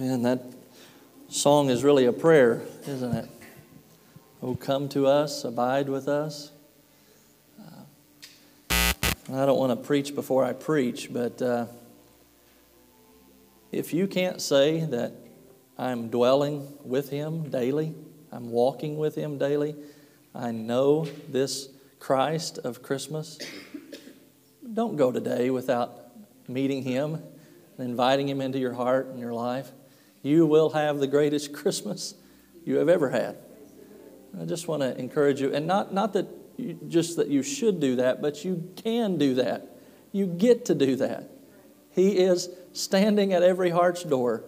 Man, that song is really a prayer, isn't it? Oh, come to us, abide with us. Uh, I don't want to preach before I preach, but uh, if you can't say that I'm dwelling with Him daily, I'm walking with Him daily, I know this Christ of Christmas, don't go today without meeting Him and inviting Him into your heart and your life you will have the greatest Christmas you have ever had. I just want to encourage you, and not, not that you, just that you should do that, but you can do that. You get to do that. He is standing at every heart's door,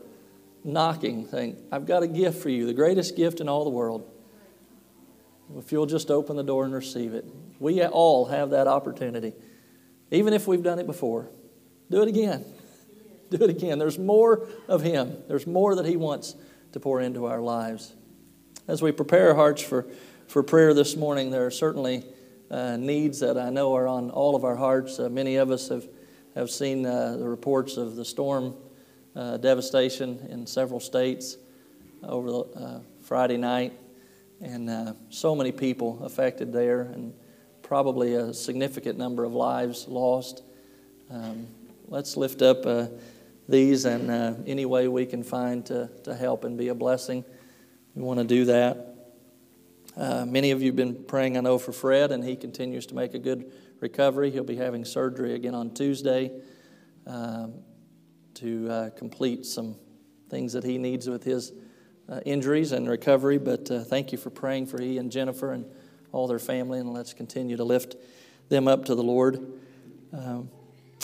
knocking, saying, I've got a gift for you, the greatest gift in all the world. If you'll just open the door and receive it. We all have that opportunity. Even if we've done it before, do it again. Do it again. There's more of Him, there's more that He wants to pour into our lives. As we prepare our hearts for, for prayer this morning, there are certainly uh, needs that I know are on all of our hearts. Uh, many of us have, have seen uh, the reports of the storm uh, devastation in several states over the, uh, Friday night, and uh, so many people affected there, and probably a significant number of lives lost. Um, let's lift up these and uh, any way we can find to, to help and be a blessing. We want to do that. Uh, many of you have been praying, I know, for Fred, and he continues to make a good recovery. He'll be having surgery again on Tuesday um, to uh, complete some things that he needs with his uh, injuries and recovery. But uh, thank you for praying for he and Jennifer and all their family, and let's continue to lift them up to the Lord. Um,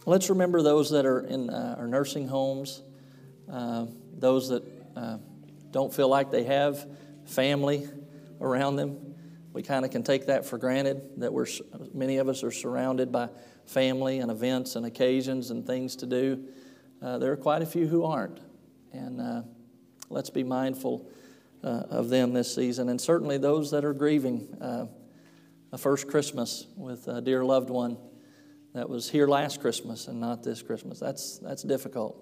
Let's remember those that are in uh, our nursing homes, uh, those that uh, don't feel like they have family around them. We kind of can take that for granted that we're many of us are surrounded by family and events and occasions and things to do. Uh, there are quite a few who aren't, and uh, let's be mindful uh, of them this season, and certainly those that are grieving a first Christmas with a dear loved one that was here last Christmas and not this Christmas. That's, that's difficult.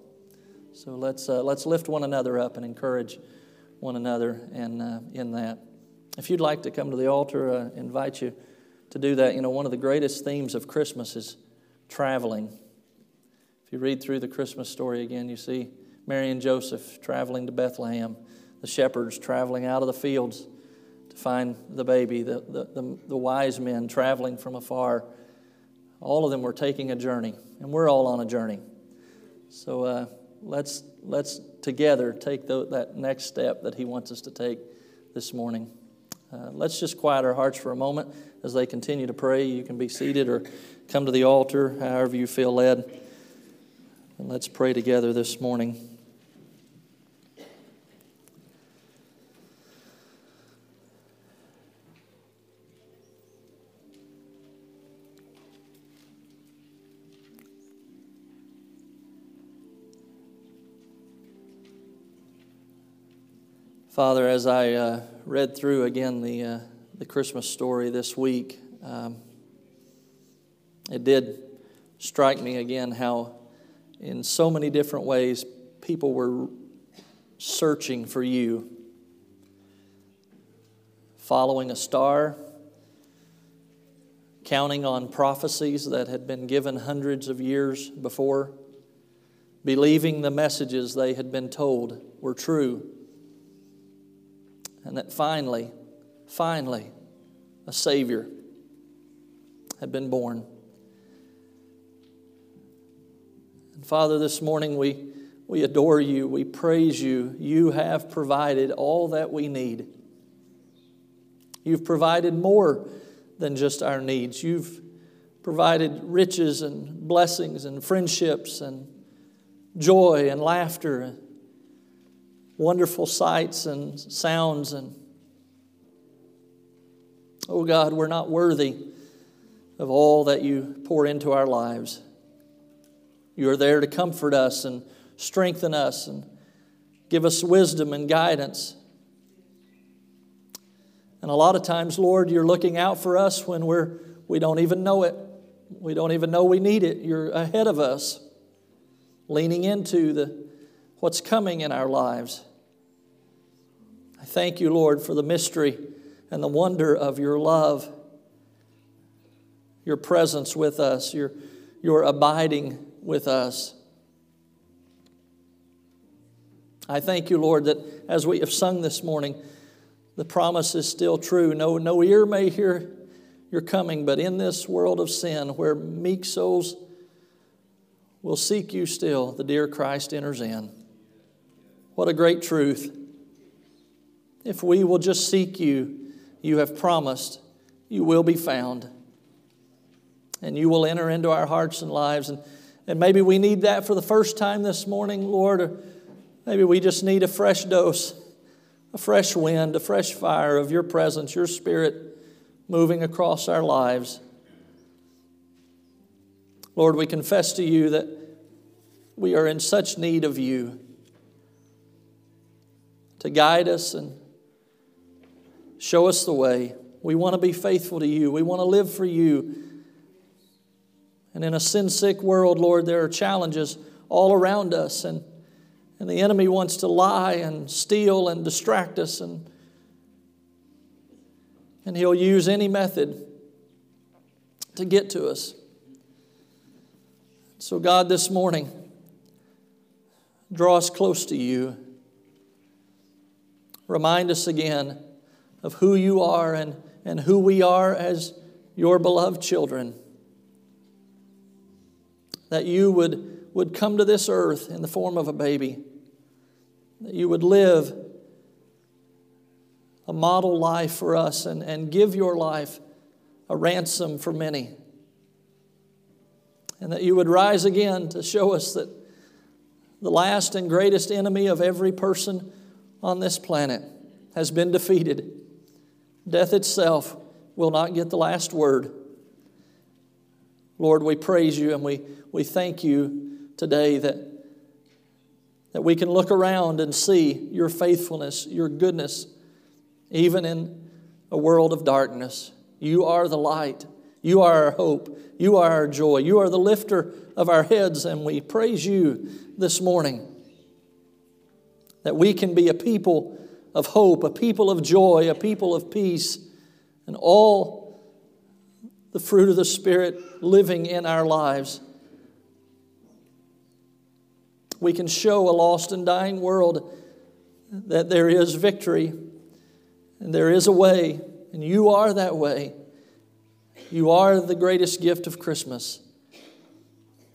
So let's, uh, let's lift one another up and encourage one another and, uh, in that. If you'd like to come to the altar, uh, invite you to do that. You know, one of the greatest themes of Christmas is traveling. If you read through the Christmas story again, you see Mary and Joseph traveling to Bethlehem, the shepherds traveling out of the fields to find the baby, the, the, the, the wise men traveling from afar all of them were taking a journey, and we're all on a journey. So uh, let's, let's together take the, that next step that He wants us to take this morning. Uh, let's just quiet our hearts for a moment as they continue to pray. You can be seated or come to the altar, however you feel led. And let's pray together this morning. Father, as I uh, read through again the, uh, the Christmas story this week, um, it did strike me again how, in so many different ways, people were searching for you, following a star, counting on prophecies that had been given hundreds of years before, believing the messages they had been told were true and that finally, finally, a Savior had been born. And Father, this morning we, we adore you, we praise you. You have provided all that we need. You've provided more than just our needs. You've provided riches and blessings and friendships and joy and laughter wonderful sights and sounds. And oh God, we're not worthy of all that you pour into our lives. You are there to comfort us and strengthen us and give us wisdom and guidance. And a lot of times, Lord, you're looking out for us when we're, we don't even know it. We don't even know we need it. You're ahead of us, leaning into the what's coming in our lives. I thank you, Lord, for the mystery and the wonder of your love, your presence with us, your, your abiding with us. I thank you, Lord, that as we have sung this morning, the promise is still true. No, no ear may hear your coming, but in this world of sin where meek souls will seek you still, the dear Christ enters in. What a great truth. If we will just seek you, you have promised you will be found. And you will enter into our hearts and lives. And, and maybe we need that for the first time this morning, Lord, or maybe we just need a fresh dose, a fresh wind, a fresh fire of your presence, your spirit moving across our lives. Lord, we confess to you that we are in such need of you to guide us and show us the way. We want to be faithful to you. We want to live for you. And in a sin sick world, Lord, there are challenges all around us, and, and the enemy wants to lie and steal and distract us, and, and he'll use any method to get to us. So, God, this morning, draw us close to you. Remind us again of who you are and, and who we are as your beloved children. That you would, would come to this earth in the form of a baby, that you would live a model life for us and, and give your life a ransom for many. And that you would rise again to show us that the last and greatest enemy of every person on this planet has been defeated. Death itself will not get the last word. Lord, we praise you and we, we thank you today that, that we can look around and see your faithfulness, your goodness, even in a world of darkness. You are the light. You are our hope. You are our joy. You are the lifter of our heads, and we praise you this morning that we can be a people of hope, a people of joy, a people of peace, and all the fruit of the Spirit living in our lives. We can show a lost and dying world that there is victory and there is a way, and you are that way. You are the greatest gift of Christmas.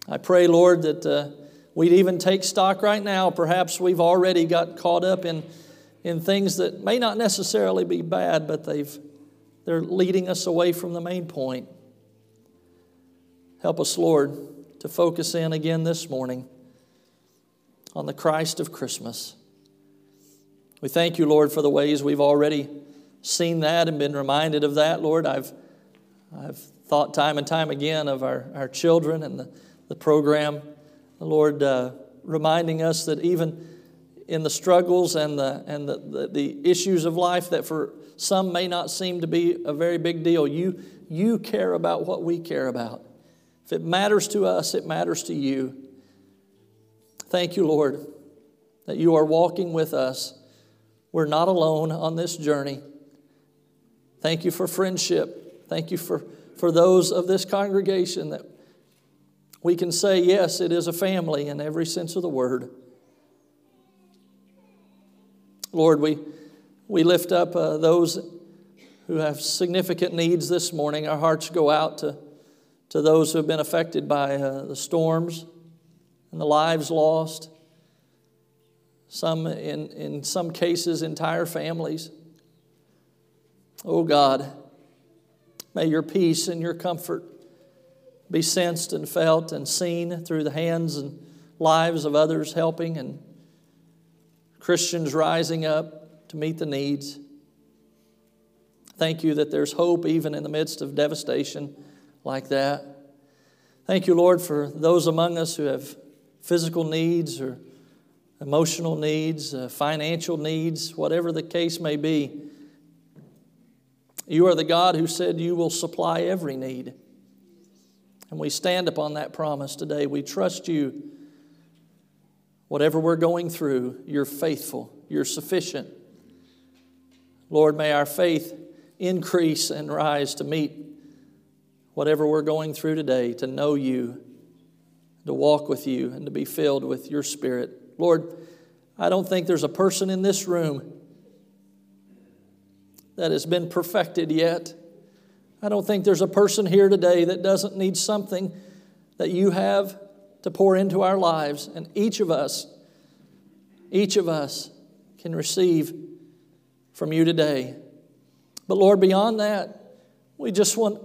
I pray, Lord, that uh, we'd even take stock right now. Perhaps we've already got caught up in in things that may not necessarily be bad, but they've, they're leading us away from the main point. Help us, Lord, to focus in again this morning on the Christ of Christmas. We thank you, Lord, for the ways we've already seen that and been reminded of that, Lord. I've, I've thought time and time again of our, our children and the, the program, Lord, uh, reminding us that even in the struggles and, the, and the, the, the, issues of life that for some may not seem to be a very big deal. You, you care about what we care about. If it matters to us, it matters to you. Thank you, Lord, that you are walking with us. We're not alone on this journey. Thank you for friendship. Thank you for, for those of this congregation that we can say, yes, it is a family in every sense of the word. Lord, we, we lift up uh, those who have significant needs this morning. Our hearts go out to, to those who have been affected by uh, the storms and the lives lost. Some, in, in some cases, entire families. Oh God, may your peace and your comfort be sensed and felt and seen through the hands and lives of others helping and Christians rising up to meet the needs. Thank you that there's hope even in the midst of devastation like that. Thank you, Lord, for those among us who have physical needs or emotional needs, uh, financial needs, whatever the case may be. You are the God who said you will supply every need. And we stand upon that promise today. We trust you Whatever we're going through, you're faithful, you're sufficient. Lord, may our faith increase and rise to meet whatever we're going through today, to know you, to walk with you, and to be filled with your Spirit. Lord, I don't think there's a person in this room that has been perfected yet. I don't think there's a person here today that doesn't need something that you have to pour into our lives. And each of us, each of us can receive from you today. But Lord, beyond that, we just want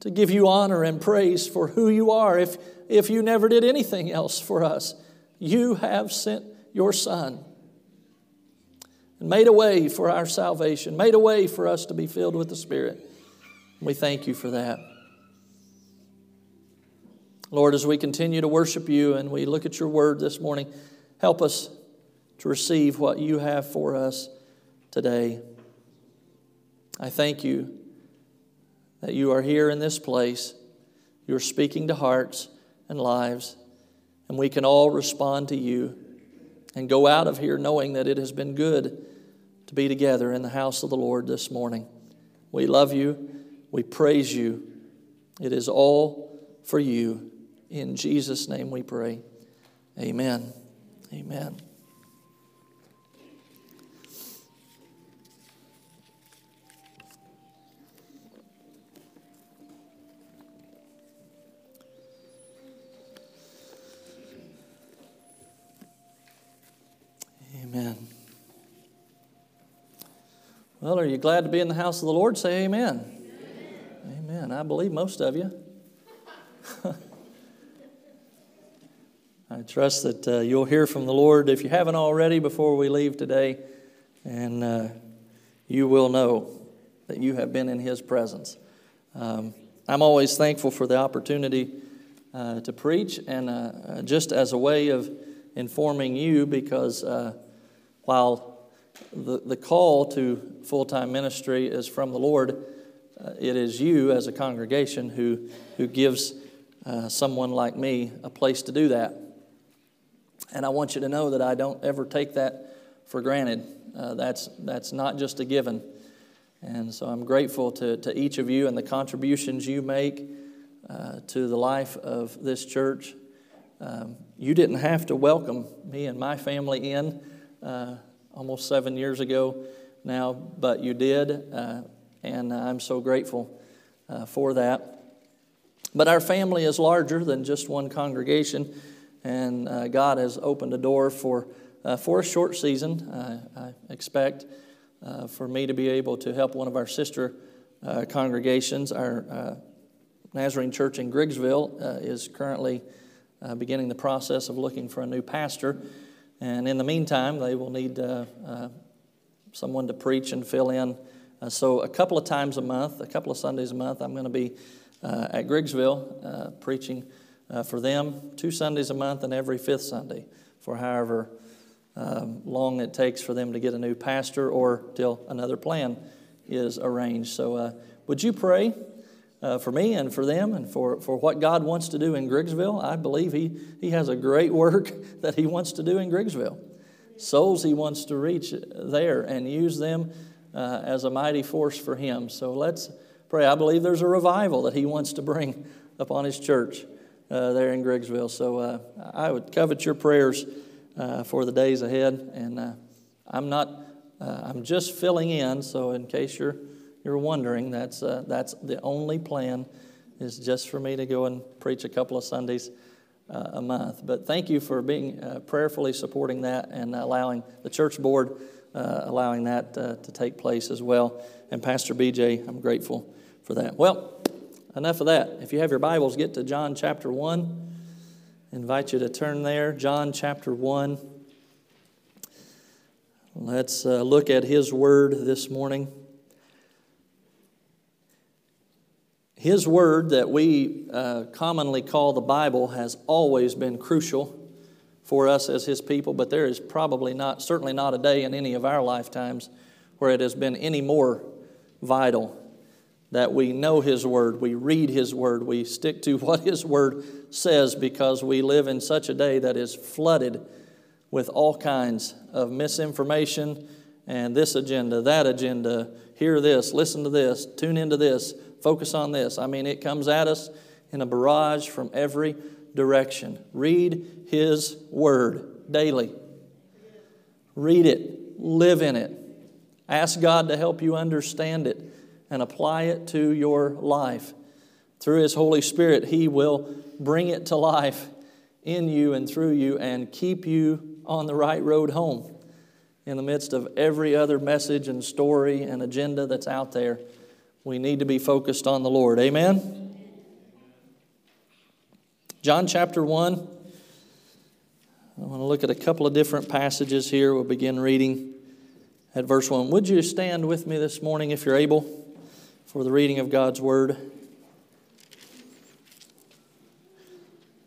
to give you honor and praise for who you are. If, if you never did anything else for us, you have sent your Son and made a way for our salvation, made a way for us to be filled with the Spirit. We thank you for that. Lord, as we continue to worship you and we look at your word this morning, help us to receive what you have for us today. I thank you that you are here in this place. You're speaking to hearts and lives, and we can all respond to you and go out of here knowing that it has been good to be together in the house of the Lord this morning. We love you. We praise you. It is all for you. In Jesus' name we pray. Amen. Amen. Amen. Well, are you glad to be in the house of the Lord? Say amen. Amen. amen. I believe most of you. I trust that uh, you'll hear from the Lord if you haven't already before we leave today, and uh, you will know that you have been in His presence. Um, I'm always thankful for the opportunity uh, to preach, and uh, uh, just as a way of informing you, because uh, while the, the call to full time ministry is from the Lord, it is you as a congregation who, who gives someone like me a place to do that. And I want you to know that I don't ever take that for granted. Uh, that's, that's not just a given. And so I'm grateful to, to each of you and the contributions you make uh, to the life of this church. Um, you didn't have to welcome me and my family in uh, almost seven years ago now, but you did, uh, and I'm so grateful uh, for that. But our family is larger than just one congregation and uh, God has opened a door for, uh, for a short season, uh, I expect, uh, for me to be able to help one of our sister uh, congregations. Our Nazarene Church in Griggsville is currently beginning the process of looking for a new pastor, and in the meantime, they will need someone to preach and fill in. so, a couple of times a month, a couple of Sundays a month, I'm going to be at Griggsville preaching uh, for them two Sundays a month and every fifth Sunday for however um, long it takes for them to get a new pastor or till another plan is arranged. So, uh, would you pray uh, for me and for them and for, for what God wants to do in Griggsville? I believe he, he has a great work that He wants to do in Griggsville. Souls He wants to reach there and use them uh, as a mighty force for Him. So, let's pray. I believe there's a revival that He wants to bring upon His church there in Griggsville. So uh, I would covet your prayers uh, for the days ahead. And uh, I'm not, uh, I'm just filling in. So in case you're you're wondering, that's that's the only plan is just for me to go and preach a couple of Sundays. Uh, a month. But thank you for being uh, prayerfully supporting that and allowing the church board uh, allowing that to take place as well. And Pastor BJ, I'm grateful for that. Well, enough of that. If you have your Bibles, get to John chapter 1. I invite you to turn there. John chapter 1. Let's uh, look at his word this morning. His word that we uh, commonly call the Bible has always been crucial for us as his people, but there is probably not, certainly not a day in any of our lifetimes where it has been any more vital that we know His Word, we read His Word, we stick to what His Word says because we live in such a day that is flooded with all kinds of misinformation and this agenda, that agenda, hear this, listen to this, tune into this, focus on this. I mean, it comes at us in a barrage from every direction. Read His Word daily. Read it, live in it. Ask God to help you understand it and apply it to your life. Through His Holy Spirit, He will bring it to life in you and through you and keep you on the right road home in the midst of every other message and story and agenda that's out there. We need to be focused on the Lord. Amen? John chapter 1. I want to look at a couple of different passages here. We'll begin reading at verse 1. Would you stand with me this morning if you're able for the reading of God's Word?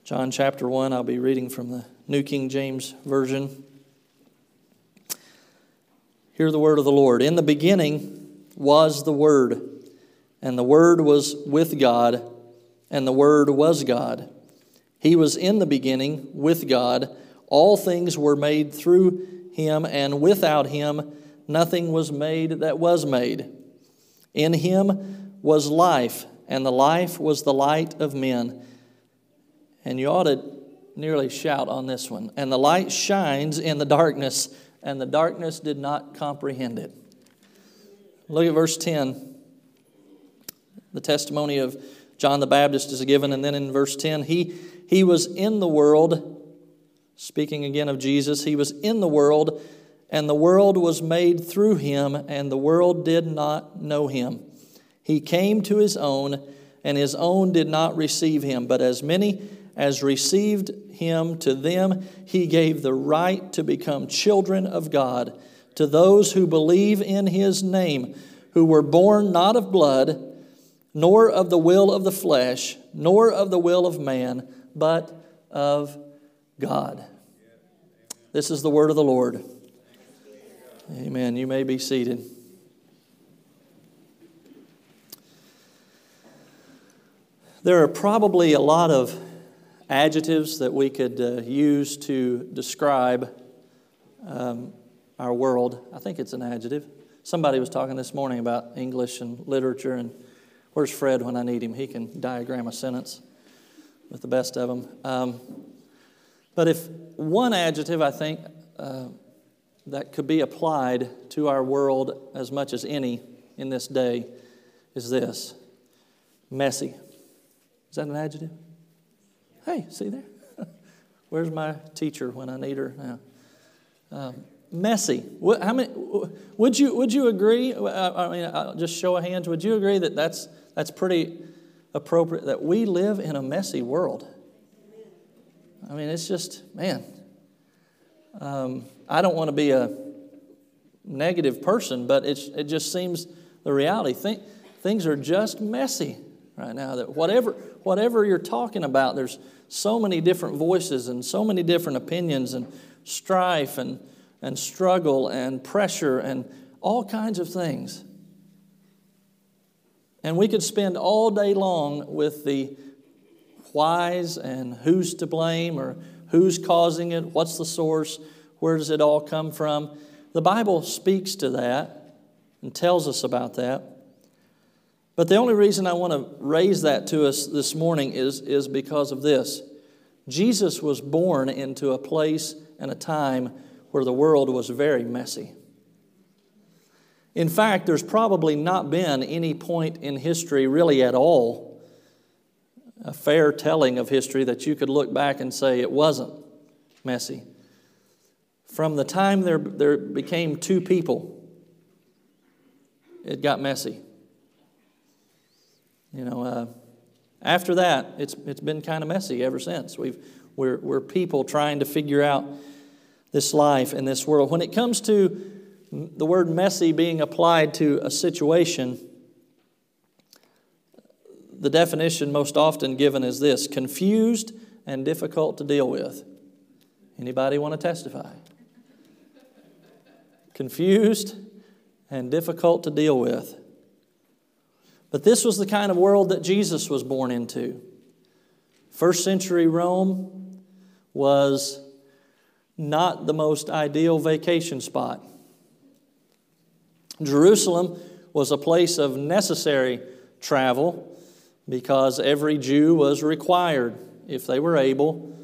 John chapter 1, I'll be reading from the New King James Version. Hear the word of the Lord. In the beginning was the Word, and the Word was with God, and the Word was God. He was in the beginning with God. All things were made through him, and without him nothing was made that was made. In him was life, and the life was the light of men. And you ought to nearly shout on this one. And the light shines in the darkness, and the darkness did not comprehend it. Look at verse 10. The testimony of John the Baptist is given, and then in verse 10, he, he was in the world, speaking again of Jesus, he was in the world, and the world was made through him, and the world did not know him. He came to his own, and his own did not receive him, but as many as received him, to them he gave the right to become children of God, to those who believe in his name, who were born not of blood, nor of the will of the flesh, nor of the will of man, but of God. This is the word of the Lord. Amen. You may be seated. There are probably a lot of adjectives that we could uh, use to describe um, our world. I think it's an adjective. Somebody was talking this morning about English and literature, and where's Fred when I need him? He can diagram a sentence with the best of them. Um, but if one adjective, I think, uh, that could be applied to our world as much as any in this day is this messy. Is that an adjective? Hey, see there? Where's my teacher when I need her now? Um, messy. How many, would, you, would you agree? I mean, I'll just show of hands. Would you agree that that's, that's pretty appropriate? That we live in a messy world. I mean, it's just, man, um, I don't want to be a negative person, but it's, it just seems the reality. Think, things are just messy right now. That whatever, whatever you're talking about, there's so many different voices and so many different opinions and strife and, and struggle and pressure and all kinds of things. And we could spend all day long with the whys and who's to blame or who's causing it, what's the source, where does it all come from. The Bible speaks to that and tells us about that. But the only reason I want to raise that to us this morning is, is because of this. Jesus was born into a place and a time where the world was very messy. In fact, there's probably not been any point in history, really at all, a fair telling of history that you could look back and say it wasn't messy. From the time there, there became two people, it got messy. You know, uh, after that, it's, it's been kind of messy ever since. We've, we're, we're people trying to figure out this life and this world. When it comes to the word messy being applied to a situation, the definition most often given is this confused and difficult to deal with. Anybody want to testify? Confused and difficult to deal with. But this was the kind of world that Jesus was born into. First century Rome was not the most ideal vacation spot. Jerusalem was a place of necessary travel because every Jew was required, if they were able,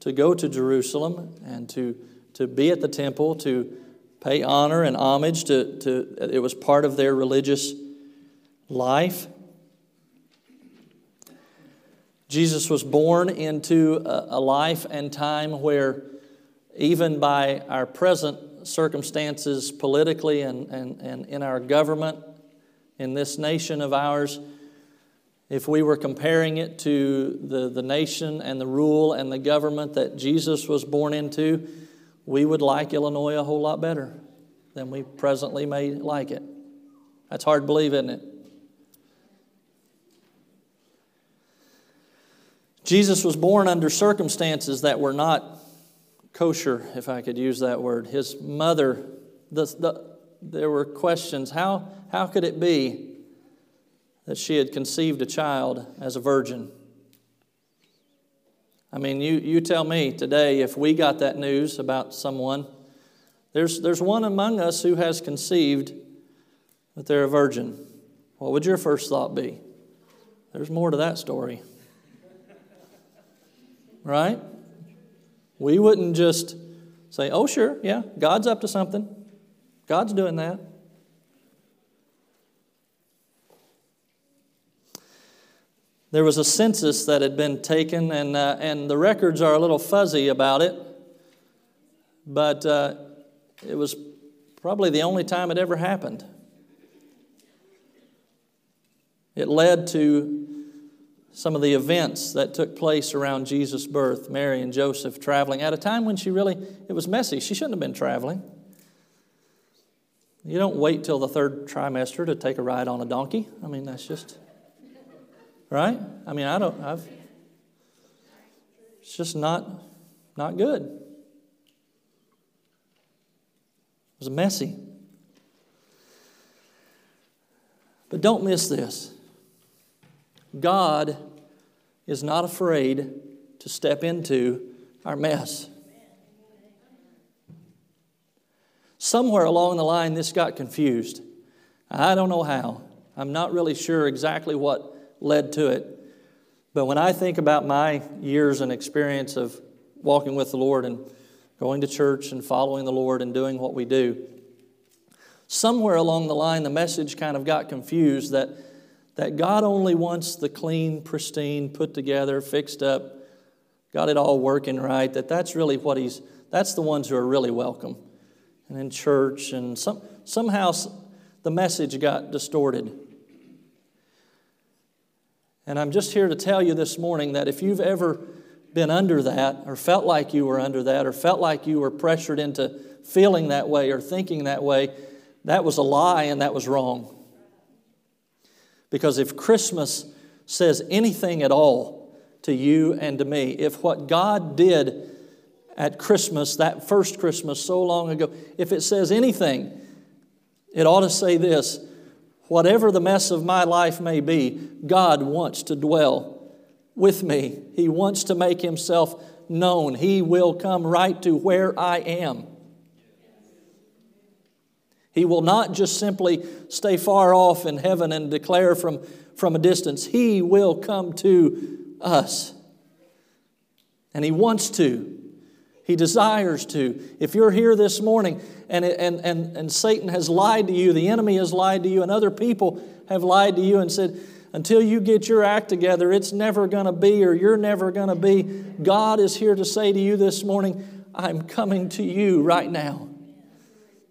to go to Jerusalem and to, to be at the temple, to pay honor and homage to, to it was part of their religious life. Jesus was born into a, a life and time where, even by our present circumstances politically and, and, and in our government, in this nation of ours, if we were comparing it to the, the nation and the rule and the government that Jesus was born into, we would like Illinois a whole lot better than we presently may like it. That's hard to believe, isn't it? Jesus was born under circumstances that were not kosher, if I could use that word. His mother, the, the, there were questions how, how could it be that she had conceived a child as a virgin? I mean, you, you tell me today if we got that news about someone, there's, there's one among us who has conceived that they're a virgin. What would your first thought be? There's more to that story right? We wouldn't just say, oh, sure, yeah, God's up to something. God's doing that. There was a census that had been taken, and, uh, and the records are a little fuzzy about it, but uh, it was probably the only time it ever happened. It led to some of the events that took place around Jesus' birth, Mary and Joseph traveling at a time when she really, it was messy. She shouldn't have been traveling. You don't wait till the third trimester to take a ride on a donkey. I mean, that's just, right? I mean, I don't, I've, it's just not, not good. It was messy. But don't miss this. God is not afraid to step into our mess. Somewhere along the line, this got confused. I don't know how. I'm not really sure exactly what led to it. But when I think about my years and experience of walking with the Lord and going to church and following the Lord and doing what we do, somewhere along the line, the message kind of got confused that that God only wants the clean, pristine, put together, fixed up, got it all working right, that that's really what He's, that's the ones who are really welcome. And in church, and some, somehow the message got distorted. And I'm just here to tell you this morning that if you've ever been under that, or felt like you were under that, or felt like you were pressured into feeling that way or thinking that way, that was a lie and that was wrong. Because if Christmas says anything at all to you and to me, if what God did at Christmas, that first Christmas so long ago, if it says anything, it ought to say this whatever the mess of my life may be, God wants to dwell with me. He wants to make himself known. He will come right to where I am. He will not just simply stay far off in heaven and declare from, from a distance. He will come to us. And He wants to. He desires to. If you're here this morning and, and, and, and Satan has lied to you, the enemy has lied to you, and other people have lied to you and said, until you get your act together, it's never going to be or you're never going to be. God is here to say to you this morning, I'm coming to you right now.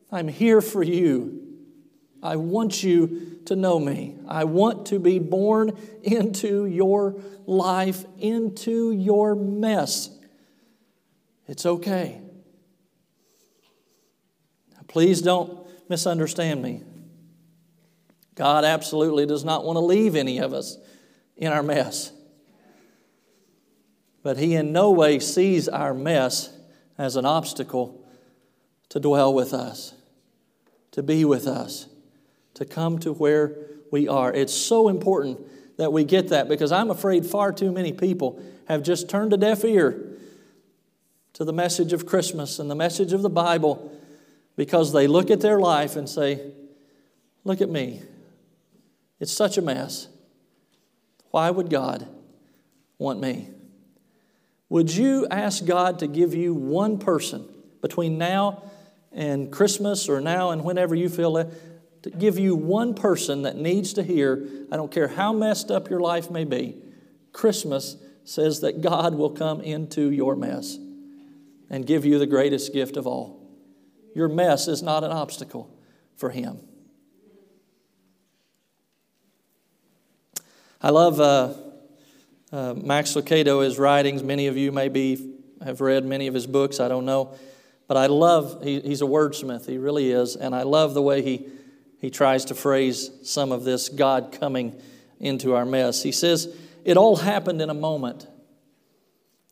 I'm here for you. I want you to know me. I want to be born into your life, into your mess. It's okay. Please don't misunderstand me. God absolutely does not want to leave any of us in our mess. But He in no way sees our mess as an obstacle to dwell with us to be with us, to come to where we are. It's so important that we get that because I'm afraid far too many people have just turned a deaf ear to the message of Christmas and the message of the Bible because they look at their life and say, Look at me. It's such a mess. Why would God want me? Would you ask God to give you one person between now and Christmas or now and whenever you feel it, to give you one person that needs to hear, I don't care how messed up your life may be, Christmas says that God will come into your mess and give you the greatest gift of all. Your mess is not an obstacle for Him. I love uh, uh, Max Lucado, his writings. Many of you maybe have read many of his books, I don't know. But I love, he, he's a wordsmith, he really is. And I love the way he, he tries to phrase some of this God coming into our mess. He says, It all happened in a moment,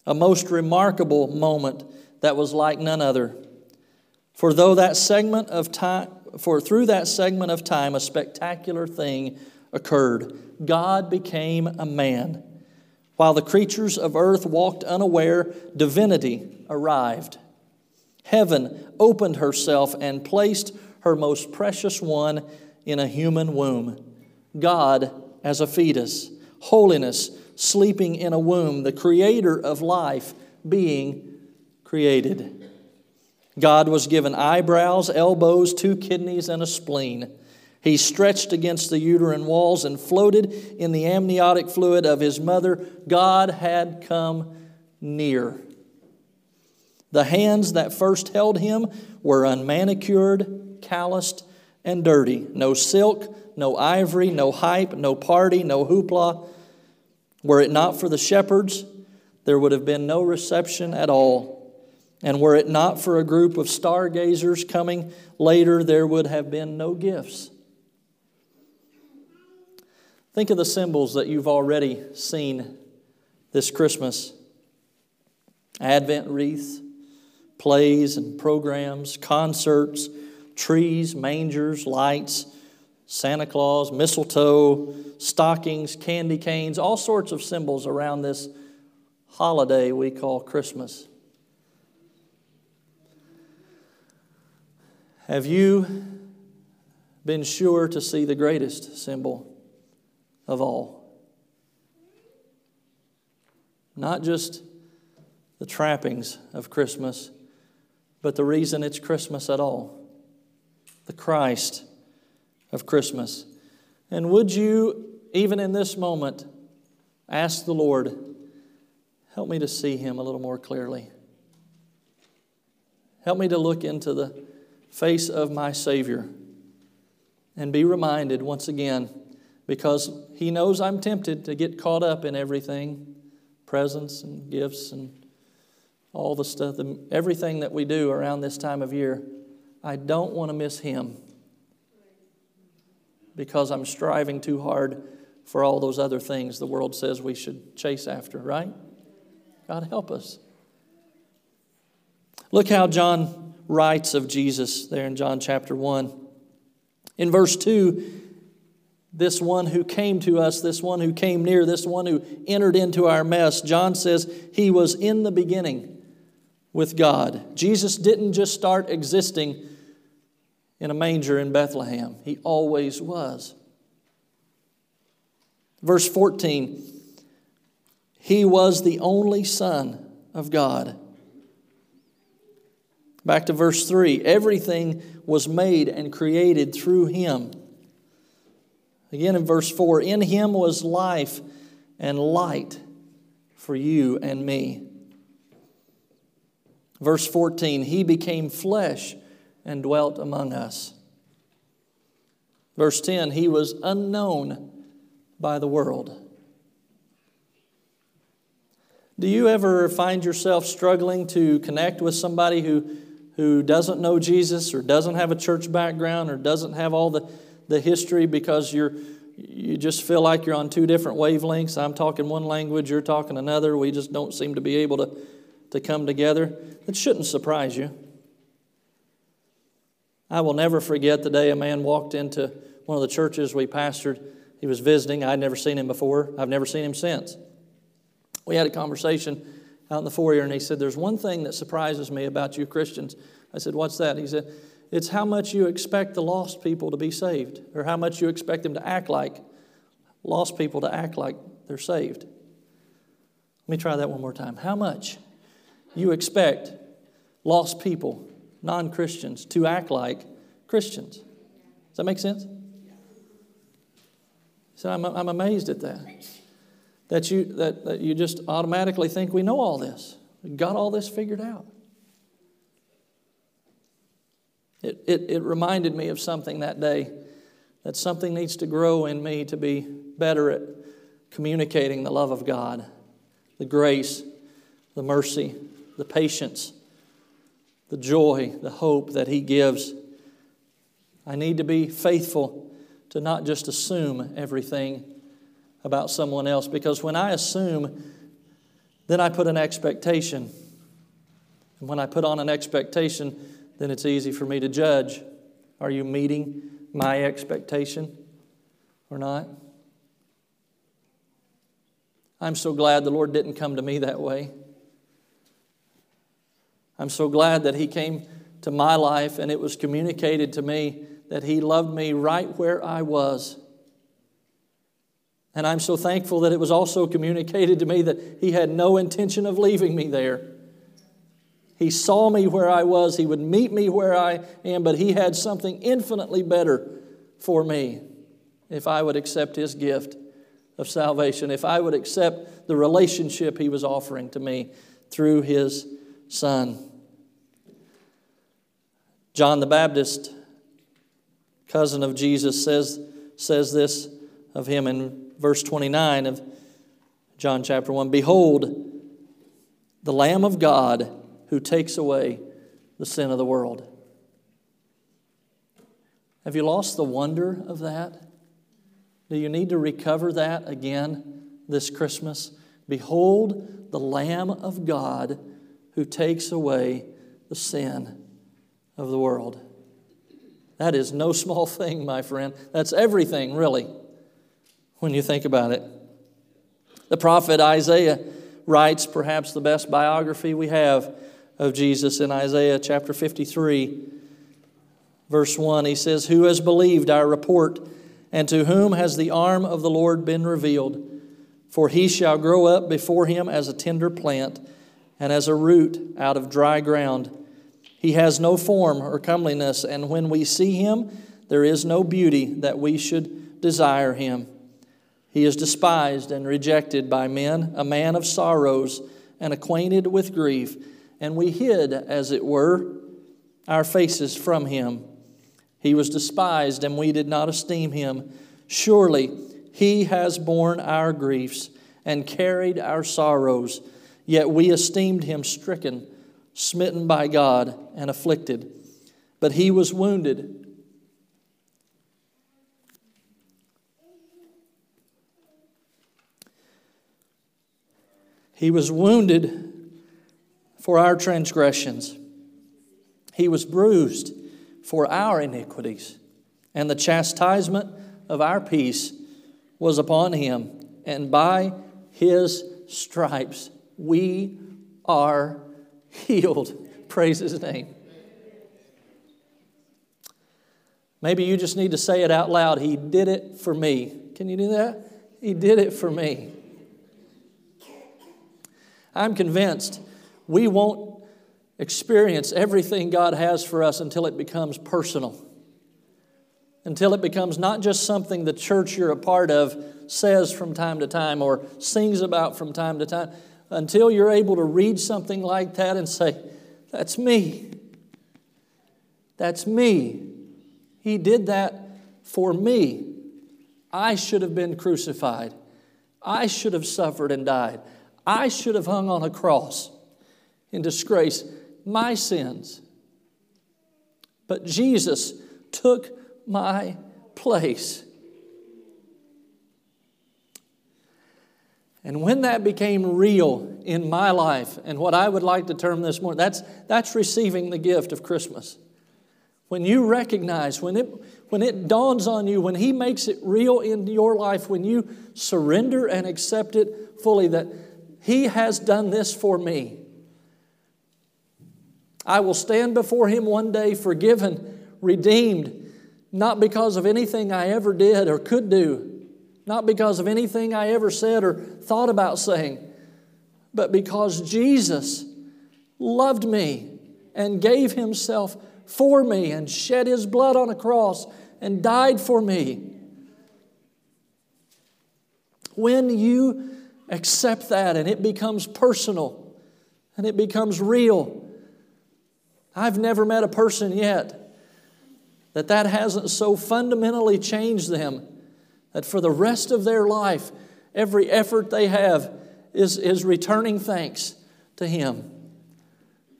a most remarkable moment that was like none other. For though that segment of time, for through that segment of time, a spectacular thing occurred. God became a man. While the creatures of earth walked unaware, divinity arrived. Heaven opened herself and placed her most precious one in a human womb. God as a fetus, holiness sleeping in a womb, the creator of life being created. God was given eyebrows, elbows, two kidneys, and a spleen. He stretched against the uterine walls and floated in the amniotic fluid of his mother. God had come near. The hands that first held him were unmanicured, calloused, and dirty. No silk, no ivory, no hype, no party, no hoopla. Were it not for the shepherds, there would have been no reception at all. And were it not for a group of stargazers coming later, there would have been no gifts. Think of the symbols that you've already seen this Christmas Advent wreaths, plays and programs, concerts, trees, mangers, lights, Santa Claus, mistletoe, stockings, candy canes, all sorts of symbols around this holiday we call Christmas. Have you been sure to see the greatest symbol? of all. Not just the trappings of Christmas, but the reason it's Christmas at all the Christ of Christmas. And would you, even in this moment, ask the Lord, help me to see Him a little more clearly? Help me to look into the face of my Savior and be reminded once again because He knows I'm tempted to get caught up in everything presents and gifts and all the stuff, everything that we do around this time of year. I don't want to miss Him because I'm striving too hard for all those other things the world says we should chase after, right? God help us. Look how John writes of Jesus there in John chapter 1. In verse 2, this one who came to us, this one who came near, this one who entered into our mess. John says he was in the beginning with God. Jesus didn't just start existing in a manger in Bethlehem, he always was. Verse 14 He was the only Son of God. Back to verse 3 everything was made and created through him Again in verse 4 In him was life and light for you and me. Verse 14 He became flesh and dwelt among us. Verse 10 He was unknown by the world. Do you ever find yourself struggling to connect with somebody who, who doesn't know Jesus or doesn't have a church background or doesn't have all the the history because you're you just feel like you're on two different wavelengths. I'm talking one language, you're talking another. We just don't seem to be able to, to come together. It shouldn't surprise you. I will never forget the day a man walked into one of the churches we pastored. He was visiting. I'd never seen him before. I've never seen him since. We had a conversation, out in the foyer, and he said, There's one thing that surprises me about you Christians. I said, What's that? He said, It's how much you expect the lost people to be saved, or how much you expect them to act like lost people to act like they're saved. Let me try that one more time. How much you expect lost people, non Christians, to act like Christians. Does that make sense? So I'm, I'm amazed at that. That you, that, that you just automatically think we know all this, we got all this figured out. It, it, it reminded me of something that day that something needs to grow in me to be better at communicating the love of God, the grace, the mercy, the patience, the joy, the hope that He gives. I need to be faithful to not just assume everything about someone else because when I assume, then I put an expectation. And when I put on an expectation, then it's easy for me to judge. Are you meeting my expectation or not? I'm so glad the Lord didn't come to me that way. I'm so glad that He came to my life and it was communicated to me that He loved me right where I was. And I'm so thankful that it was also communicated to me that He had no intention of leaving me there. He saw me where I was, He would meet me where I am, but He had something infinitely better for me if I would accept His gift of salvation, if I would accept the relationship He was offering to me through His Son. John the Baptist, cousin of Jesus, says, says this of him in verse 29 of John chapter 1 Behold, the Lamb of God who takes away the sin of the world. Have you lost the wonder of that? Do you need to recover that again this Christmas? Behold, the Lamb of God who takes away the sin of the world. That is no small thing, my friend. That's everything, really, when you think about it. The prophet Isaiah writes perhaps the best biography we have of Jesus in Isaiah chapter 53, verse 1. He says, Who has believed our report, and to whom has the arm of the Lord been revealed? For he shall grow up before him as a tender plant, and as a root out of dry ground. He has no form or comeliness, and when we see him, there is no beauty that we should desire him. He is despised and rejected by men, a man of sorrows and acquainted with grief, and we hid, as it were, our faces from him. He was despised, and we did not esteem him. Surely he has borne our griefs and carried our sorrows, yet we esteemed him stricken smitten by God, and afflicted. But he was wounded. He was wounded for our transgressions. He was bruised for our iniquities. And the chastisement of our peace was upon him. And by his stripes we are healed. Praise his name. Maybe you just need to say it out loud. He did it for me. Can you do that? He did it for me. I'm convinced we won't experience everything God has for us until it becomes personal. Until it becomes not just something the church you're a part of says from time to time or sings about from time to time until you're able to read something like that and say, That's me. That's me. He did that for me. I should have been crucified. I should have suffered and died. I should have hung on a cross in disgrace, my sins. But Jesus took my place. And when that became real in my life, and what I would like to term this morning, that's, that's receiving the gift of Christmas. When you recognize, when it, when it dawns on you, when He makes it real in your life, when you surrender and accept it fully, that He has done this for me. I will stand before Him one day forgiven, redeemed, not because of anything I ever did or could do, not because of anything I ever said or thought about saying, but because Jesus loved me and gave Himself for me and shed His blood on a cross and died for me. When you accept that and it becomes personal and it becomes real, I've never met a person yet that that hasn't so fundamentally changed them that for the rest of their life, every effort they have is, is returning thanks to Him.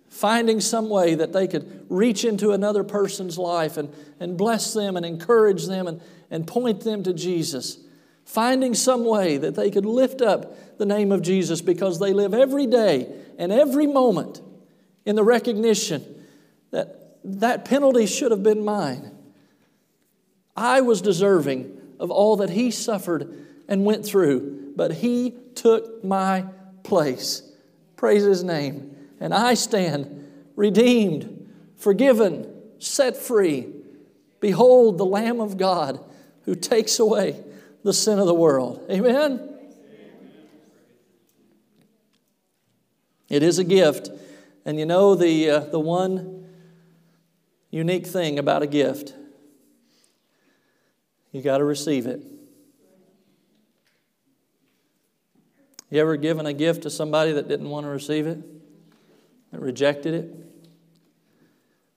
Finding some way that they could reach into another person's life and, and bless them and encourage them and, and point them to Jesus. Finding some way that they could lift up the name of Jesus because they live every day and every moment in the recognition that that penalty should have been mine. I was deserving of all that he suffered and went through, but he took my place. Praise his name. And I stand redeemed, forgiven, set free. Behold the Lamb of God who takes away the sin of the world. Amen? It is a gift. And you know the, uh, the one unique thing about a gift you got to receive it. You ever given a gift to somebody that didn't want to receive it? That rejected it?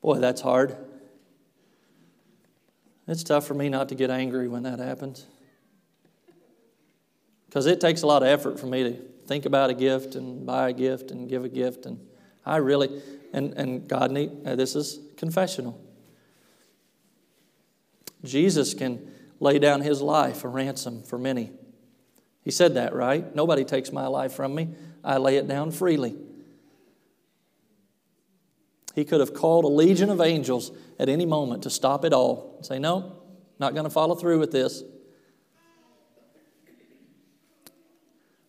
Boy, that's hard. It's tough for me not to get angry when that happens. Because it takes a lot of effort for me to think about a gift and buy a gift and give a gift. And I really, and, and God need, uh, this is confessional. Jesus can lay down his life a ransom for many. He said that, right? Nobody takes my life from me. I lay it down freely. He could have called a legion of angels at any moment to stop it all and say, No, not going to follow through with this.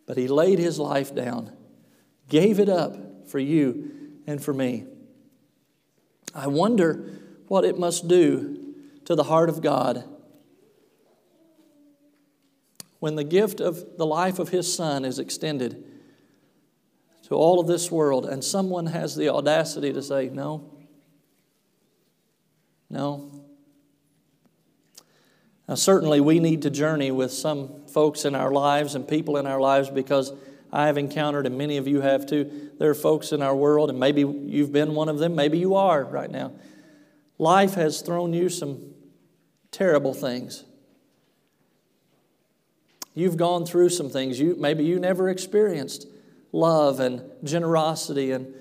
But he laid his life down, gave it up for you and for me. I wonder what it must do to the heart of God when the gift of the life of his son is extended to all of this world and someone has the audacity to say, No, no. Now, certainly, we need to journey with some folks in our lives and people in our lives because I have encountered, and many of you have too, there are folks in our world, and maybe you've been one of them, maybe you are right now. Life has thrown you some terrible things. You've gone through some things. You, maybe you never experienced love and generosity and,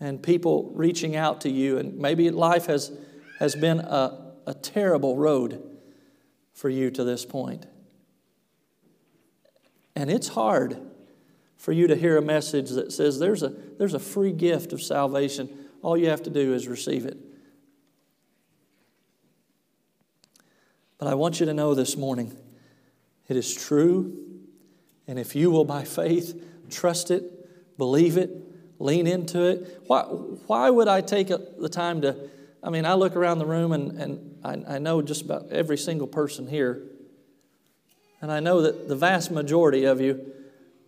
and people reaching out to you. And maybe life has, has been a, a terrible road for you to this point. And it's hard for you to hear a message that says there's a, there's a free gift of salvation. All you have to do is receive it. But I want you to know this morning it is true. And if you will, by faith, trust it, believe it, lean into it, why, why would I take the time to? I mean, I look around the room and, and I, I know just about every single person here. And I know that the vast majority of you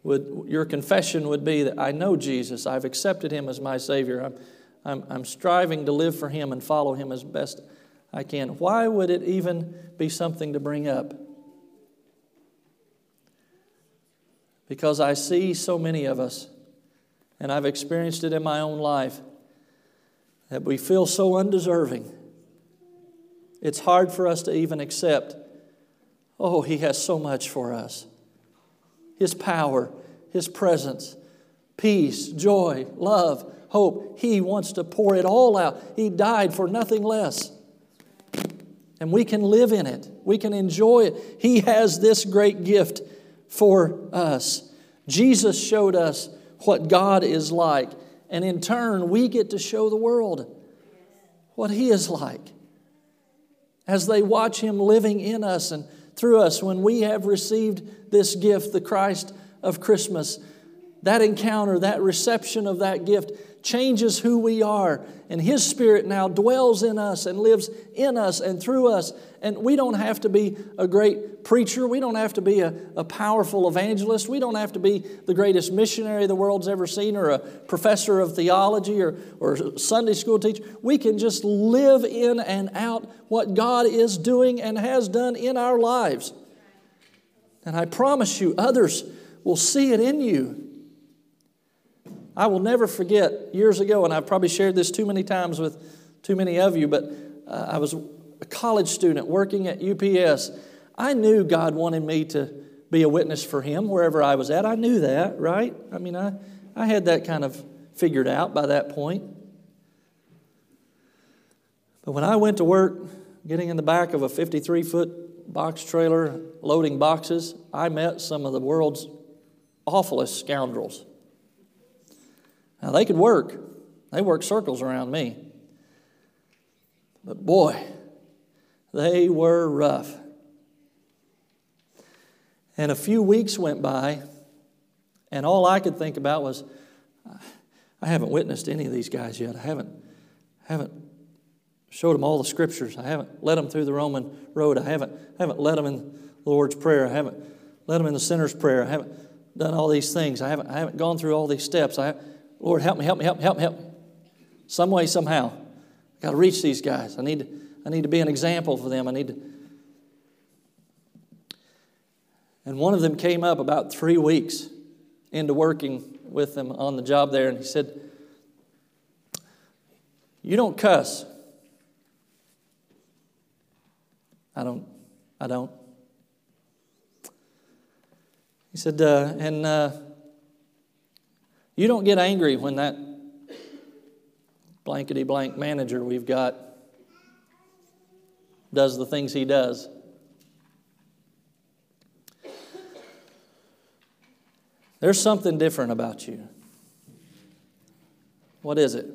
would, your confession would be that I know Jesus, I've accepted him as my Savior, I'm, I'm, I'm striving to live for him and follow him as best I can. Why would it even be something to bring up? Because I see so many of us, and I've experienced it in my own life, that we feel so undeserving. It's hard for us to even accept, oh, He has so much for us. His power, His presence, peace, joy, love, hope. He wants to pour it all out. He died for nothing less. And we can live in it, we can enjoy it. He has this great gift for us. Jesus showed us what God is like, and in turn, we get to show the world what He is like. As they watch Him living in us and through us, when we have received this gift, the Christ of Christmas, that encounter, that reception of that gift changes who we are. And His Spirit now dwells in us and lives in us and through us. And we don't have to be a great preacher. We don't have to be a, a powerful evangelist. We don't have to be the greatest missionary the world's ever seen or a professor of theology or, or Sunday school teacher. We can just live in and out what God is doing and has done in our lives. And I promise you, others will see it in you. I will never forget years ago, and I've probably shared this too many times with too many of you, but uh, I was a college student working at UPS. I knew God wanted me to be a witness for Him wherever I was at. I knew that, right? I mean, I, I had that kind of figured out by that point. But when I went to work, getting in the back of a 53 foot box trailer loading boxes, I met some of the world's awfulest scoundrels. Now, they could work, they worked circles around me. But boy, they were rough. And a few weeks went by, and all I could think about was I haven't witnessed any of these guys yet. I haven't, haven't showed them all the scriptures. I haven't led them through the Roman road. I haven't, haven't led them in the Lord's Prayer. I haven't led them in the sinner's prayer. I haven't done all these things. I haven't, I haven't gone through all these steps. I, Lord, help me, help me, help me, help me, help me. Some way, somehow. I got to reach these guys. I need, to, I need to be an example for them. I need to. And one of them came up about three weeks into working with them on the job there, and he said, You don't cuss. I don't. I don't. He said, uh, and uh, you don't get angry when that blankety blank manager we've got does the things he does. There's something different about you. What is it?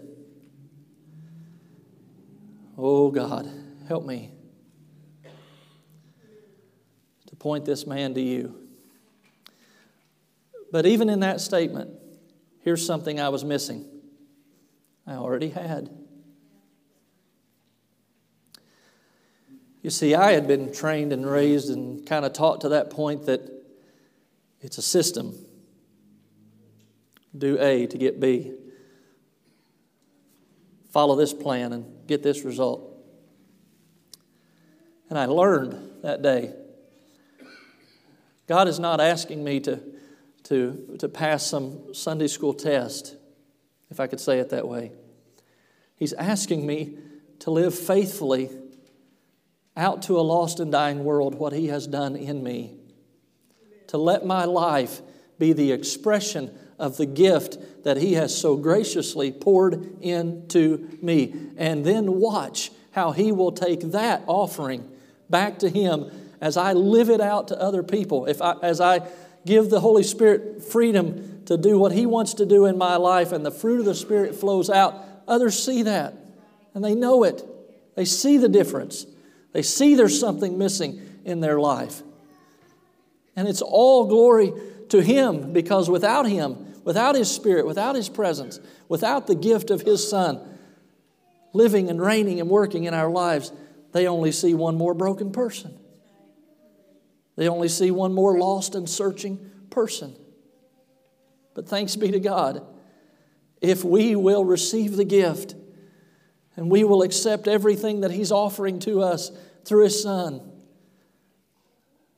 Oh God, help me to point this man to you. But even in that statement, Here's something I was missing. I already had. You see, I had been trained and raised and kind of taught to that point that it's a system. Do A to get B. Follow this plan and get this result. And I learned that day God is not asking me to to, to pass some Sunday school test, if I could say it that way. He's asking me to live faithfully out to a lost and dying world what He has done in me. To let my life be the expression of the gift that He has so graciously poured into me. And then watch how He will take that offering back to Him as I live it out to other people. If I, as I give the Holy Spirit freedom to do what He wants to do in my life, and the fruit of the Spirit flows out, others see that and they know it. They see the difference. They see there's something missing in their life. And it's all glory to Him because without Him, without His Spirit, without His presence, without the gift of His Son living and reigning and working in our lives, they only see one more broken person. They only see one more lost and searching person. But thanks be to God, if we will receive the gift and we will accept everything that He's offering to us through His Son,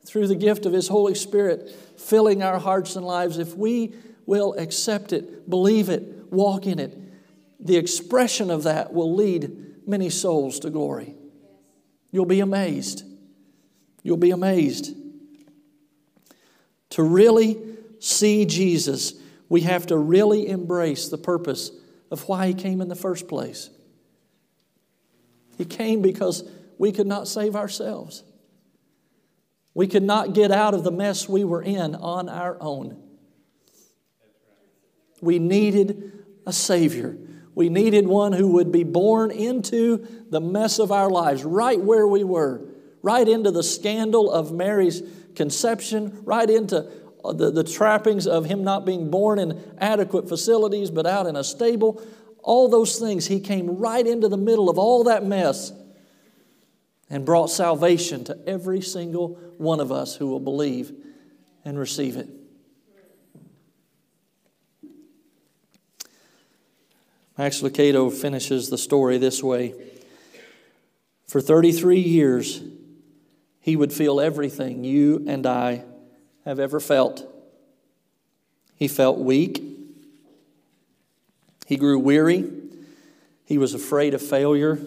through the gift of His Holy Spirit filling our hearts and lives, if we will accept it, believe it, walk in it, the expression of that will lead many souls to glory. You'll be amazed. You'll be amazed. To really see Jesus, we have to really embrace the purpose of why He came in the first place. He came because we could not save ourselves. We could not get out of the mess we were in on our own. We needed a Savior. We needed one who would be born into the mess of our lives, right where we were, right into the scandal of Mary's conception, right into uh, the, the trappings of him not being born in adequate facilities, but out in a stable, all those things, he came right into the middle of all that mess and brought salvation to every single one of us who will believe and receive it. Max Lucado finishes the story this way For 33 years, he would feel everything you and I have ever felt. He felt weak. He grew weary. He was afraid of failure.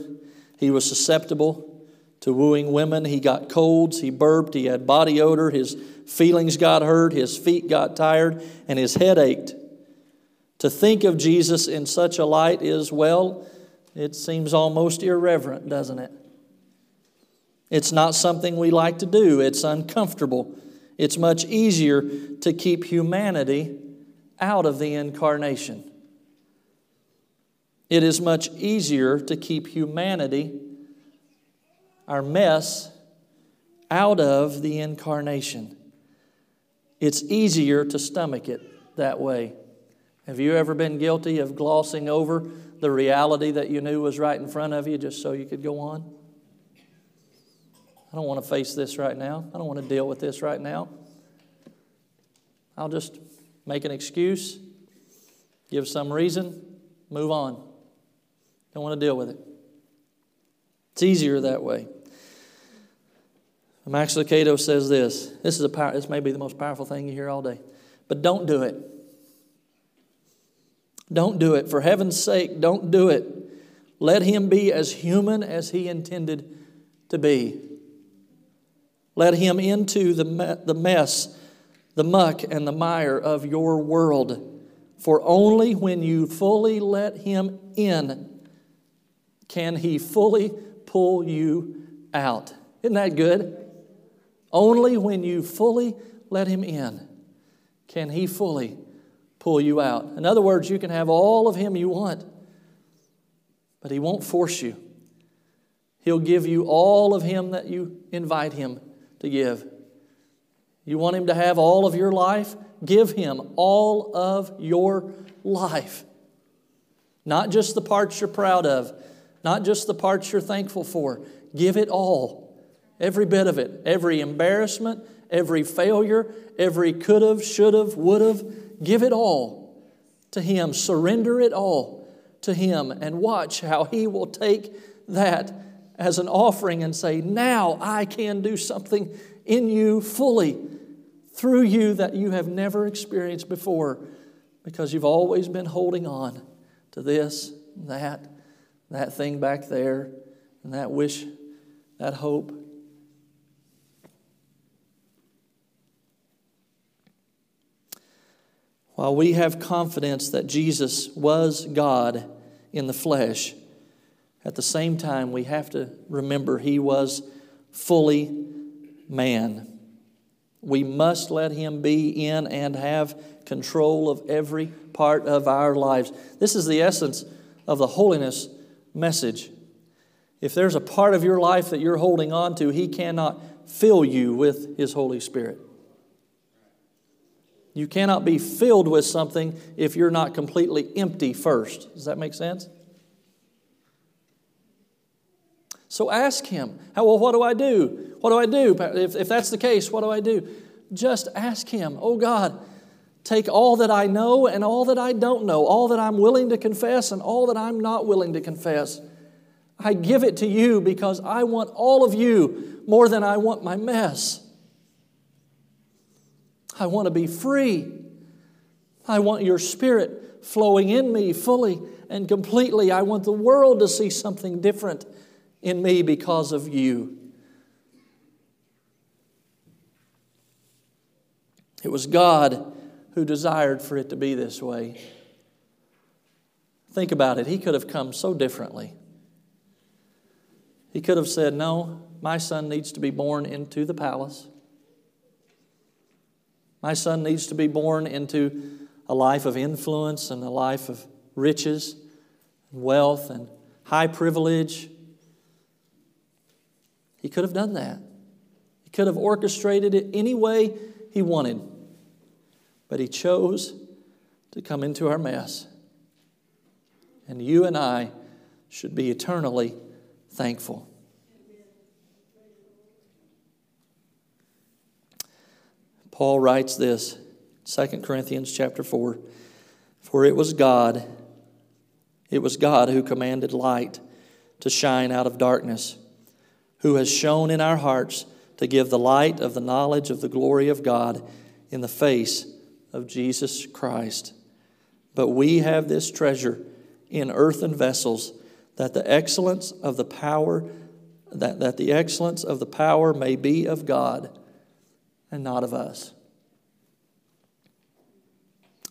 He was susceptible to wooing women. He got colds. He burped. He had body odor. His feelings got hurt. His feet got tired. And his head ached. To think of Jesus in such a light is, well, it seems almost irreverent, doesn't it? It's not something we like to do, it's uncomfortable. It's much easier to keep humanity out of the incarnation. It is much easier to keep humanity, our mess, out of the incarnation. It's easier to stomach it that way. Have you ever been guilty of glossing over the reality that you knew was right in front of you just so you could go on? I don't want to face this right now. I don't want to deal with this right now. I'll just make an excuse, give some reason, move on. Don't want to deal with it. It's easier that way. Max Lucado says this. This is a power, this may be the most powerful thing you hear all day. But don't do it. Don't do it. For heaven's sake, don't do it. Let him be as human as he intended to be. Let him into the, the mess, the muck, and the mire of your world. For only when you fully let him in can he fully pull you out. Isn't that good? Only when you fully let him in can he fully pull you out. In other words, you can have all of Him you want, but He won't force you. He'll give you all of Him that you invite Him to give. You want Him to have all of your life? Give Him all of your life. Not just the parts you're proud of, not just the parts you're thankful for. Give it all. Every bit of it. Every embarrassment, every failure, every could have, should have, would have Give it all to Him. Surrender it all to Him and watch how He will take that as an offering and say, Now I can do something in you fully through you that you have never experienced before because you've always been holding on to this, that, that thing back there, and that wish, that hope. While we have confidence that Jesus was God in the flesh, at the same time, we have to remember he was fully man. We must let him be in and have control of every part of our lives. This is the essence of the holiness message. If there's a part of your life that you're holding on to, he cannot fill you with his Holy Spirit. You cannot be filled with something if you're not completely empty first. Does that make sense? So ask him, well, what do I do? What do I do? If, if that's the case, what do I do? Just ask him, oh God, take all that I know and all that I don't know, all that I'm willing to confess and all that I'm not willing to confess. I give it to you because I want all of you more than I want my mess. I want to be free. I want your spirit flowing in me fully and completely. I want the world to see something different in me because of you. It was God who desired for it to be this way. Think about it. He could have come so differently. He could have said, No, my son needs to be born into the palace. My son needs to be born into a life of influence and a life of riches and wealth and high privilege. He could have done that. He could have orchestrated it any way he wanted. but He chose to come into our mess. And you and I should be eternally thankful. Paul writes this, 2 Corinthians chapter 4, for it was God, it was God who commanded light to shine out of darkness, who has shone in our hearts to give the light of the knowledge of the glory of God in the face of Jesus Christ. But we have this treasure in earthen vessels, that the excellence of the power that, that the excellence of the power may be of God and not of us.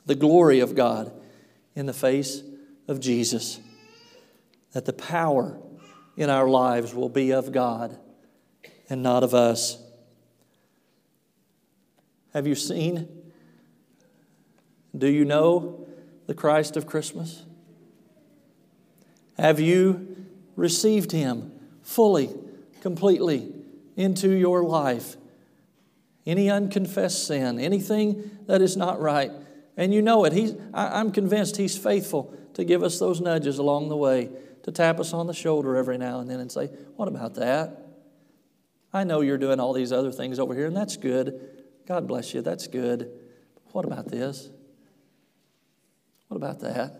The glory of God in the face of Jesus. That the power in our lives will be of God and not of us. Have you seen? Do you know the Christ of Christmas? Have you received Him fully, completely into your life? Any unconfessed sin, anything that is not right, and you know it. He's, I, I'm convinced He's faithful to give us those nudges along the way, to tap us on the shoulder every now and then and say, What about that? I know you're doing all these other things over here, and that's good. God bless you, that's good. What about this? What about that?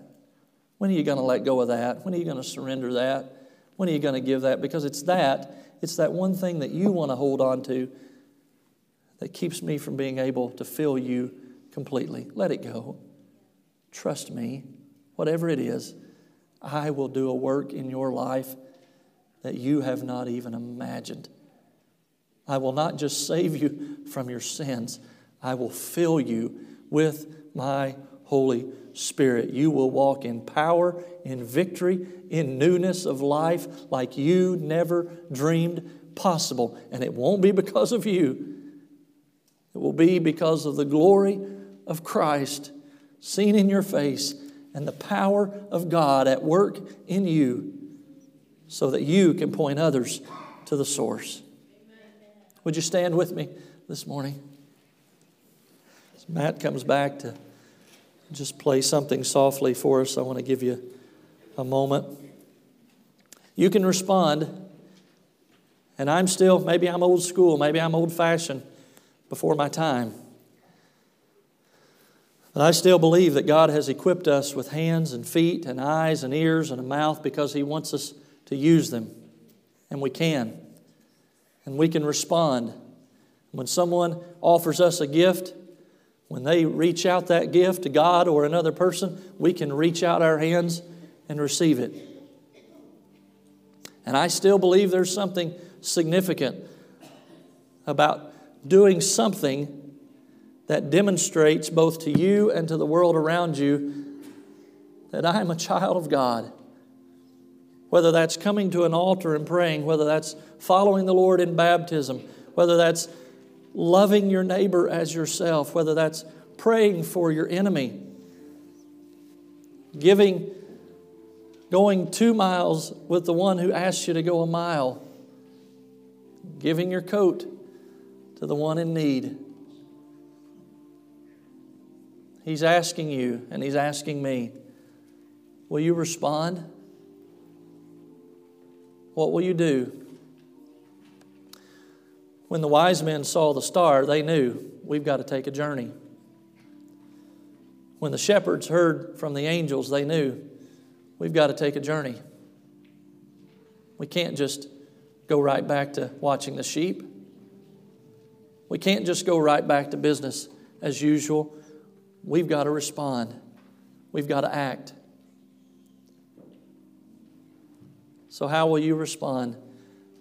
When are you going to let go of that? When are you going to surrender that? When are you going to give that? Because it's that, it's that one thing that you want to hold on to that keeps me from being able to fill you completely. Let it go. Trust me, whatever it is, I will do a work in your life that you have not even imagined. I will not just save you from your sins, I will fill you with my Holy Spirit. You will walk in power, in victory, in newness of life like you never dreamed possible. And it won't be because of you, it will be because of the glory of Christ seen in your face and the power of God at work in you so that you can point others to the source. Would you stand with me this morning? As Matt comes back to just play something softly for us. I want to give you a moment. You can respond, and I'm still, maybe I'm old school, maybe I'm old fashioned before my time. But I still believe that God has equipped us with hands and feet and eyes and ears and a mouth because He wants us to use them. And we can. And we can respond. When someone offers us a gift, when they reach out that gift to God or another person, we can reach out our hands and receive it. And I still believe there's something significant about doing something that demonstrates both to you and to the world around you that I am a child of God. Whether that's coming to an altar and praying, whether that's following the Lord in baptism, whether that's loving your neighbor as yourself, whether that's praying for your enemy, giving, going two miles with the one who asked you to go a mile, giving your coat to the one in need. He's asking you and He's asking me, will you respond? What will you do? When the wise men saw the star, they knew we've got to take a journey. When the shepherds heard from the angels, they knew we've got to take a journey. We can't just go right back to watching the sheep. We can't just go right back to business as usual. We've got to respond, we've got to act. So, how will you respond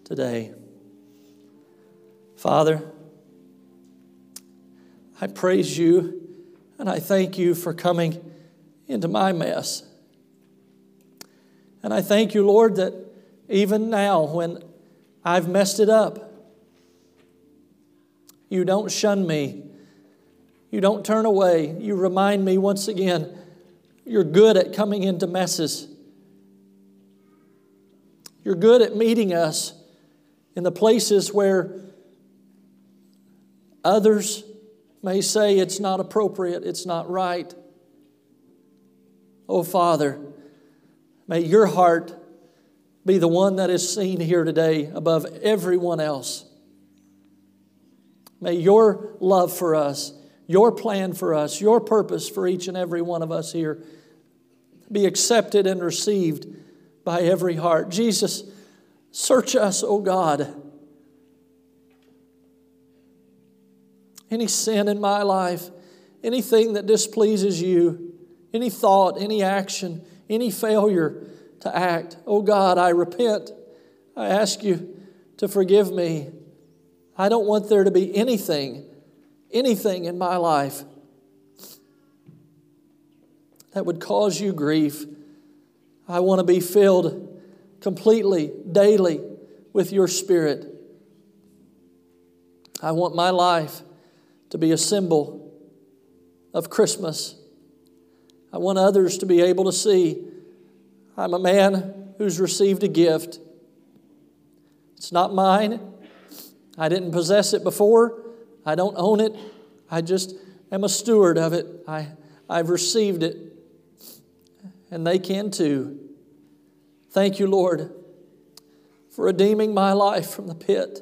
today? Father, I praise you and I thank you for coming into my mess. And I thank you, Lord, that even now when I've messed it up, you don't shun me. You don't turn away. You remind me once again you're good at coming into messes. You're good at meeting us in the places where others may say it's not appropriate, it's not right. Oh, Father, may your heart be the one that is seen here today above everyone else. May your love for us, your plan for us, your purpose for each and every one of us here be accepted and received by every heart. Jesus, search us, O oh God. Any sin in my life, anything that displeases you, any thought, any action, any failure to act, oh God, I repent. I ask you to forgive me. I don't want there to be anything, anything in my life that would cause you grief. I want to be filled completely, daily with your Spirit. I want my life to be a symbol of Christmas. I want others to be able to see I'm a man who's received a gift. It's not mine. I didn't possess it before. I don't own it. I just am a steward of it. I, I've received it. And they can too. Thank you, Lord, for redeeming my life from the pit,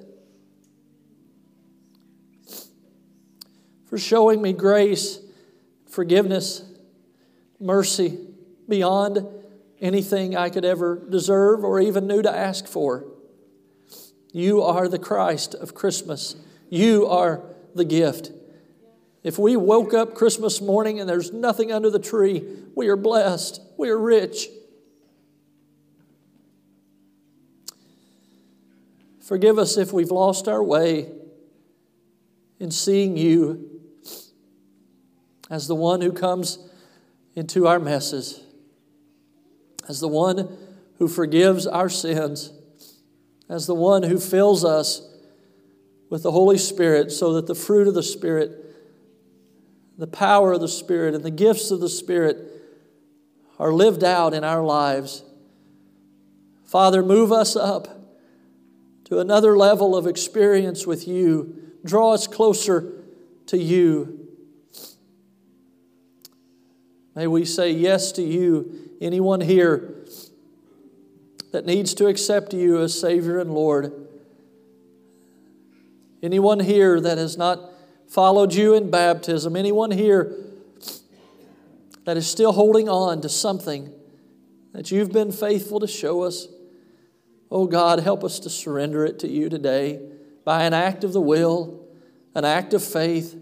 for showing me grace, forgiveness, mercy beyond anything I could ever deserve or even knew to ask for. You are the Christ of Christmas. You are the gift. If we woke up Christmas morning and there's nothing under the tree, we are blessed. We are rich. Forgive us if we've lost our way in seeing you as the one who comes into our messes, as the one who forgives our sins as the one who fills us with the Holy Spirit so that the fruit of the Spirit, the power of the Spirit, and the gifts of the Spirit are lived out in our lives. Father, move us up to another level of experience with you. Draw us closer to you. May we say yes to you. Anyone here that needs to accept you as Savior and Lord. Anyone here that has not followed you in baptism, anyone here that is still holding on to something that you've been faithful to show us, oh God, help us to surrender it to you today by an act of the will, an act of faith.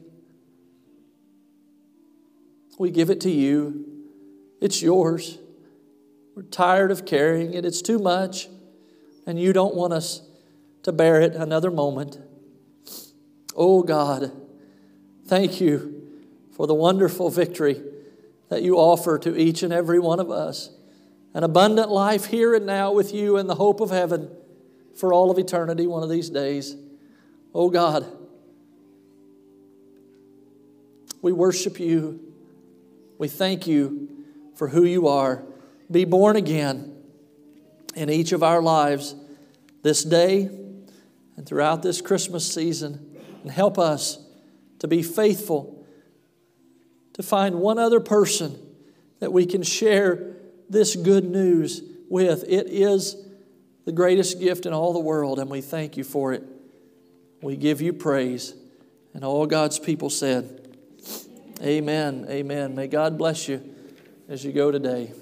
We give it to you, it's yours. We're tired of carrying it, it's too much, and you don't want us to bear it another moment. Oh God, thank you for the wonderful victory that you offer to each and every one of us. An abundant life here and now with you and the hope of heaven for all of eternity one of these days. Oh God, we worship you. We thank you for who you are be born again in each of our lives this day and throughout this Christmas season. And help us to be faithful, to find one other person that we can share this good news with. It is the greatest gift in all the world, and we thank you for it. We give you praise. And all God's people said, Amen. Amen. May God bless you as you go today.